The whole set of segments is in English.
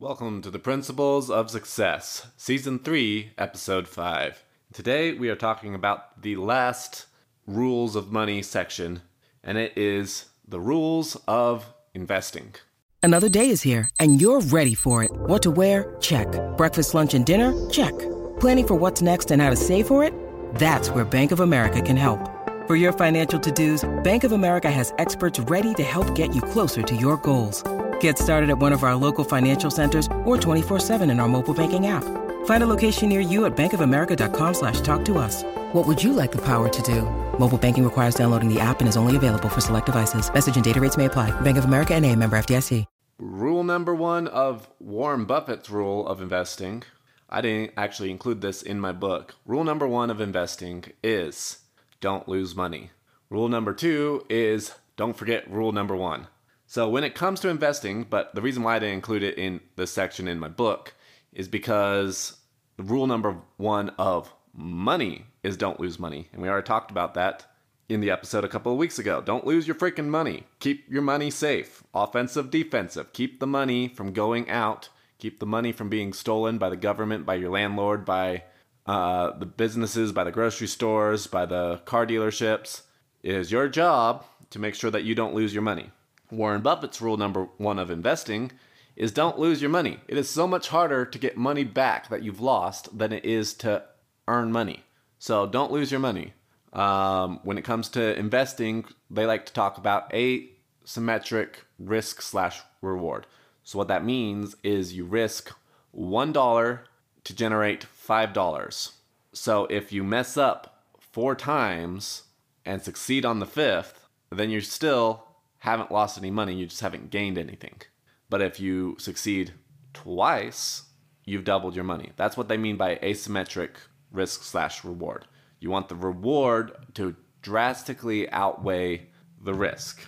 Welcome to the Principles of Success, Season 3, Episode 5. Today we are talking about the last rules of money section, and it is the rules of investing. Another day is here, and you're ready for it. What to wear? Check. Breakfast, lunch, and dinner? Check. Planning for what's next and how to save for it? That's where Bank of America can help. For your financial to dos, Bank of America has experts ready to help get you closer to your goals. Get started at one of our local financial centers or 24-7 in our mobile banking app. Find a location near you at bankofamerica.com slash talk to us. What would you like the power to do? Mobile banking requires downloading the app and is only available for select devices. Message and data rates may apply. Bank of America and a member FDIC. Rule number one of Warren Buffett's rule of investing. I didn't actually include this in my book. Rule number one of investing is don't lose money. Rule number two is don't forget rule number one. So when it comes to investing, but the reason why I didn't include it in this section in my book is because rule number one of money is don't lose money. And we already talked about that in the episode a couple of weeks ago. Don't lose your freaking money. Keep your money safe. Offensive, defensive. Keep the money from going out. Keep the money from being stolen by the government, by your landlord, by uh, the businesses, by the grocery stores, by the car dealerships. It is your job to make sure that you don't lose your money. Warren Buffett's rule number one of investing is don't lose your money. It is so much harder to get money back that you've lost than it is to earn money. So don't lose your money. Um, when it comes to investing, they like to talk about asymmetric risk slash reward. So what that means is you risk one dollar to generate five dollars. So if you mess up four times and succeed on the fifth, then you're still haven't lost any money, you just haven't gained anything. But if you succeed twice, you've doubled your money. That's what they mean by asymmetric risk slash reward. You want the reward to drastically outweigh the risk.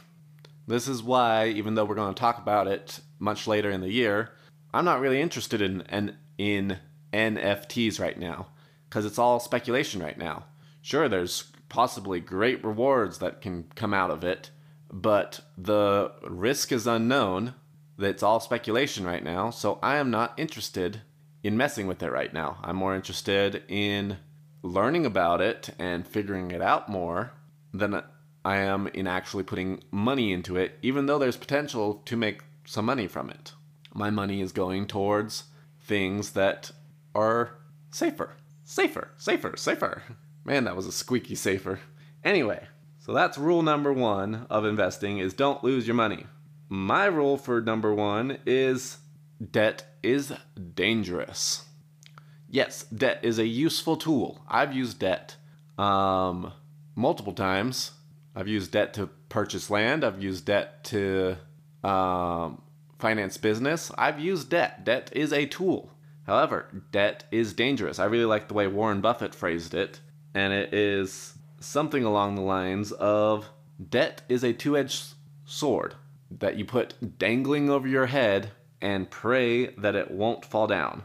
This is why, even though we're going to talk about it much later in the year, I'm not really interested in in, in NFTs right now because it's all speculation right now. Sure, there's possibly great rewards that can come out of it, but the risk is unknown. It's all speculation right now, so I am not interested in messing with it right now. I'm more interested in learning about it and figuring it out more than I am in actually putting money into it, even though there's potential to make some money from it. My money is going towards things that are safer. Safer, safer, safer. Man, that was a squeaky safer. Anyway, so that's rule number one of investing is don't lose your money. My rule for number one is debt is dangerous. Yes, debt is a useful tool. I've used debt um, multiple times. I've used debt to purchase land. I've used debt to um, finance business. I've used debt. Debt is a tool. However, debt is dangerous. I really like the way Warren Buffett phrased it, and it is something along the lines of debt is a two edged sword that you put dangling over your head and pray that it won't fall down.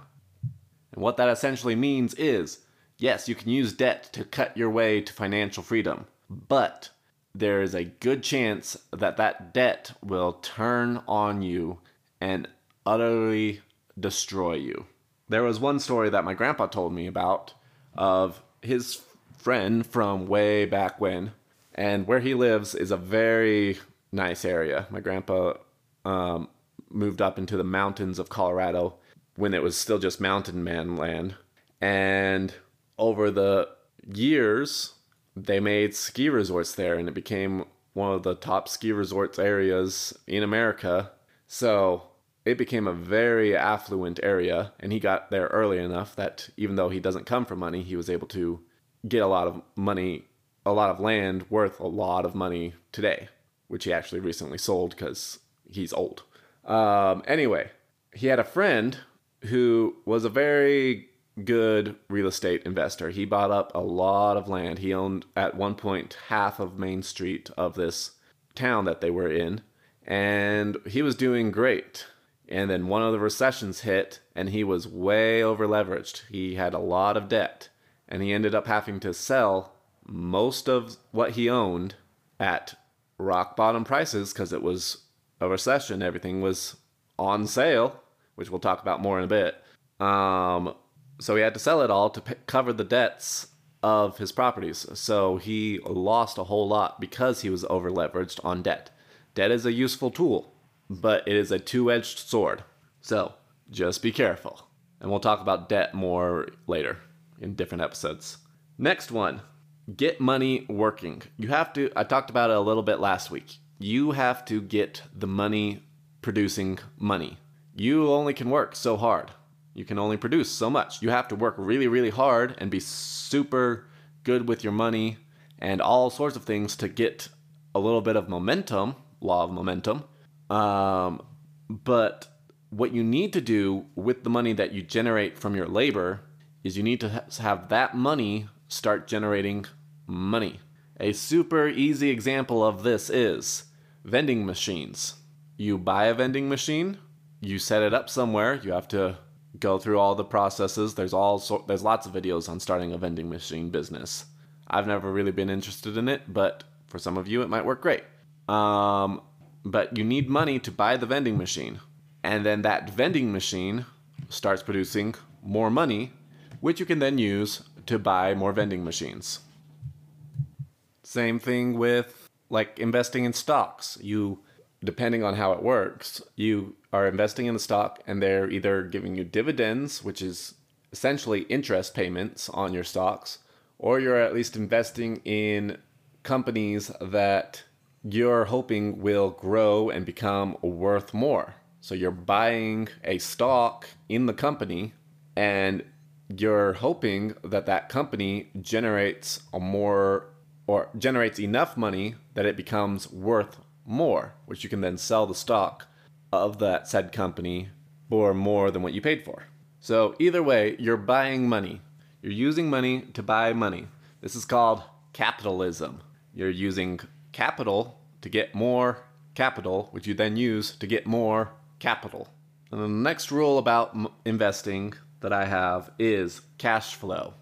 And what that essentially means is yes, you can use debt to cut your way to financial freedom, but there is a good chance that that debt will turn on you and utterly destroy you. There was one story that my grandpa told me about of his friend from way back when, and where he lives is a very nice area. My grandpa um, moved up into the mountains of Colorado when it was still just mountain man land, and over the years they made ski resorts there, and it became one of the top ski resorts areas in America. So it became a very affluent area, and he got there early enough that even though he doesn't come from money, he was able to get a lot of money, a lot of land worth a lot of money today, which he actually recently sold because he's old. Um, anyway, he had a friend who was a very good real estate investor. He bought up a lot of land. He owned at one point half of Main Street of this town that they were in, and he was doing great. And then one of the recessions hit, and he was way over leveraged. He had a lot of debt, and he ended up having to sell most of what he owned at rock bottom prices because it was a recession. Everything was on sale which we'll talk about more in a bit. Um, so he had to sell it all to p- cover the debts of his properties. So he lost a whole lot because he was over leveraged on debt. Debt is a useful tool, but it is a two edged sword. So just be careful. And we'll talk about debt more later in different episodes. Next one get money working. You have to, I talked about it a little bit last week. You have to get the money producing money. You only can work so hard. You can only produce so much. You have to work really, really hard and be super good with your money and all sorts of things to get a little bit of momentum, law of momentum. Um, but what you need to do with the money that you generate from your labor is you need to have that money start generating money. A super easy example of this is vending machines. You buy a vending machine, you set it up somewhere, you have to go through all the processes. There's all so, there's lots of videos on starting a vending machine business. I've never really been interested in it, but for some of you it might work great. Um, but you need money to buy the vending machine. And then that vending machine starts producing more money, which you can then use to buy more vending machines. Same thing with like investing in stocks. You depending on how it works, you are investing in the stock and they're either giving you dividends, which is essentially interest payments on your stocks, or you're at least investing in companies that you're hoping will grow and become worth more. So you're buying a stock in the company and you're hoping that that company generates a more or generates enough money that it becomes worth more, which you can then sell the stock of that said company for more than what you paid for. So either way, you're buying money. You're using money to buy money. This is called capitalism. You're using capital to get more capital, which you then use to get more capital. And the next rule about m- investing that I have is cash flow.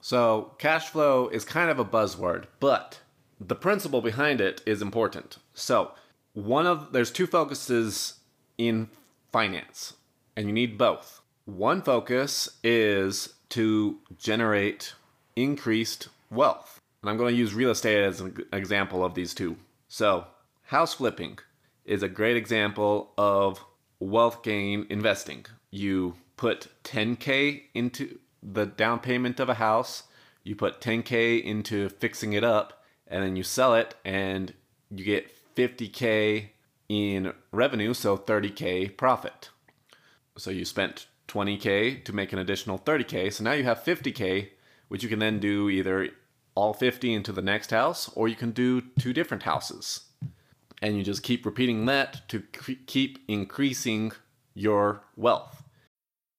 So, cash flow is kind of a buzzword, but the principle behind it is important. So, one of there's two focuses in finance, and you need both. One focus is to generate increased wealth. And I'm going to use real estate as an example of these two. So, house flipping is a great example of wealth gain investing. You put 10k into the down payment of a house, you put 10k into fixing it up, and then you sell it and you get 50k in revenue, so 30k profit. So you spent 20k to make an additional 30k, so now you have 50k, which you can then do either all 50 into the next house or you can do two different houses. And you just keep repeating that to keep increasing your wealth.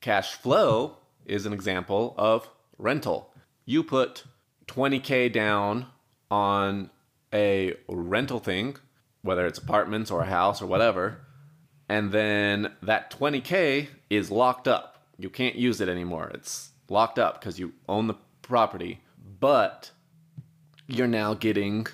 Cash flow is an example of rental. You put 20K down on a rental thing, whether it's apartments or a house or whatever, and then that 20K is locked up. You can't use it anymore. It's locked up because you own the property, but you're now getting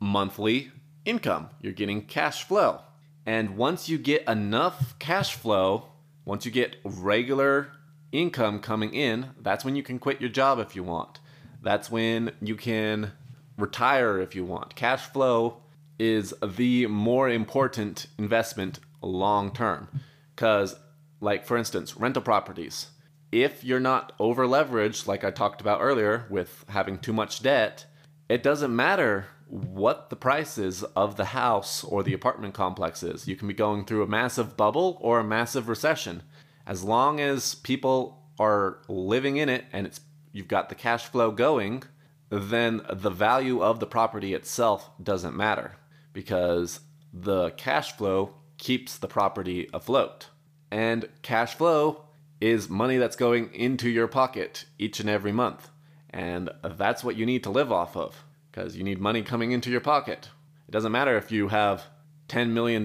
monthly income. You're getting cash flow. And once you get enough cash flow once you get regular income coming in, that's when you can quit your job if you want. That's when you can retire if you want. Cash flow is the more important investment long term. Because, like, for instance, rental properties. If you're not over leveraged, like I talked about earlier, with having too much debt, it doesn't matter what the price is of the house or the apartment complex is. You can be going through a massive bubble or a massive recession. As long as people are living in it and it's you've got the cash flow going, then the value of the property itself doesn't matter because the cash flow keeps the property afloat. And cash flow is money that's going into your pocket each and every month. And that's what you need to live off of because you need money coming into your pocket. It doesn't matter if you have $10 million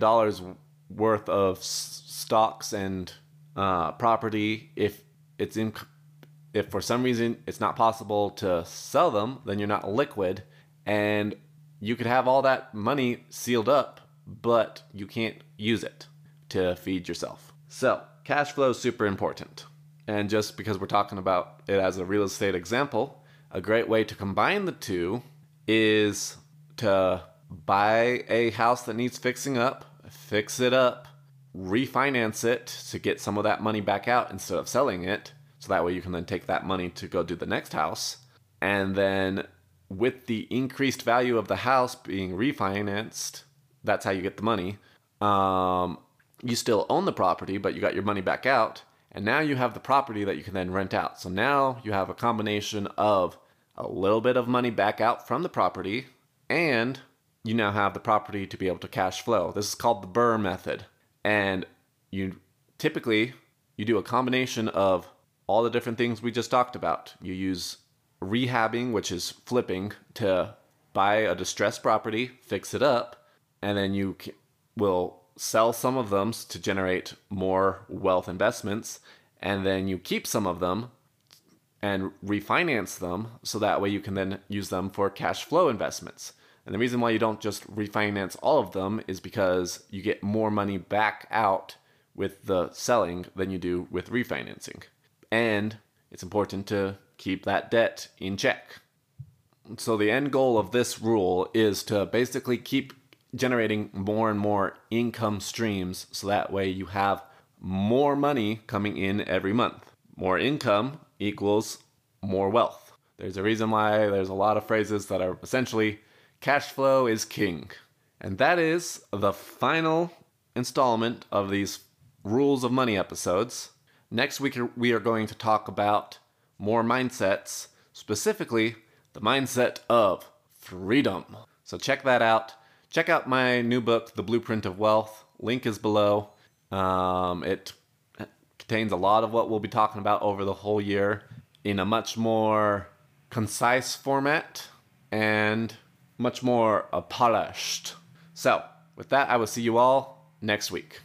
worth of s- stocks and uh, property. If it's in, if for some reason it's not possible to sell them, then you're not liquid, and you could have all that money sealed up, but you can't use it to feed yourself. So cash flow is super important. And just because we're talking about it as a real estate example, a great way to combine the two is to buy a house that needs fixing up, fix it up, refinance it to get some of that money back out instead of selling it. So that way you can then take that money to go do the next house. And then with the increased value of the house being refinanced, that's how you get the money. Um, you still own the property, but you got your money back out. And now you have the property that you can then rent out. So now you have a combination of a little bit of money back out from the property and you now have the property to be able to cash flow. This is called the BRRRR method. And you typically you do a combination of all the different things we just talked about. You use rehabbing, which is flipping, to buy a distressed property, fix it up, and then you will sell some of them to generate more wealth investments, and then you keep some of them and refinance them so that way you can then use them for cash flow investments. And the reason why you don't just refinance all of them is because you get more money back out with the selling than you do with refinancing. And it's important to keep that debt in check. So, the end goal of this rule is to basically keep generating more and more income streams so that way you have more money coming in every month. More income equals more wealth. There's a reason why there's a lot of phrases that are essentially cash flow is king. And that is the final installment of these rules of money episodes. Next week, we are going to talk about more mindsets, specifically the mindset of freedom. So check that out. Check out my new book, The Blueprint of Wealth. Link is below. Um, it contains a lot of what we'll be talking about over the whole year in a much more concise format and much more uh, polished. So, with that, I will see you all next week.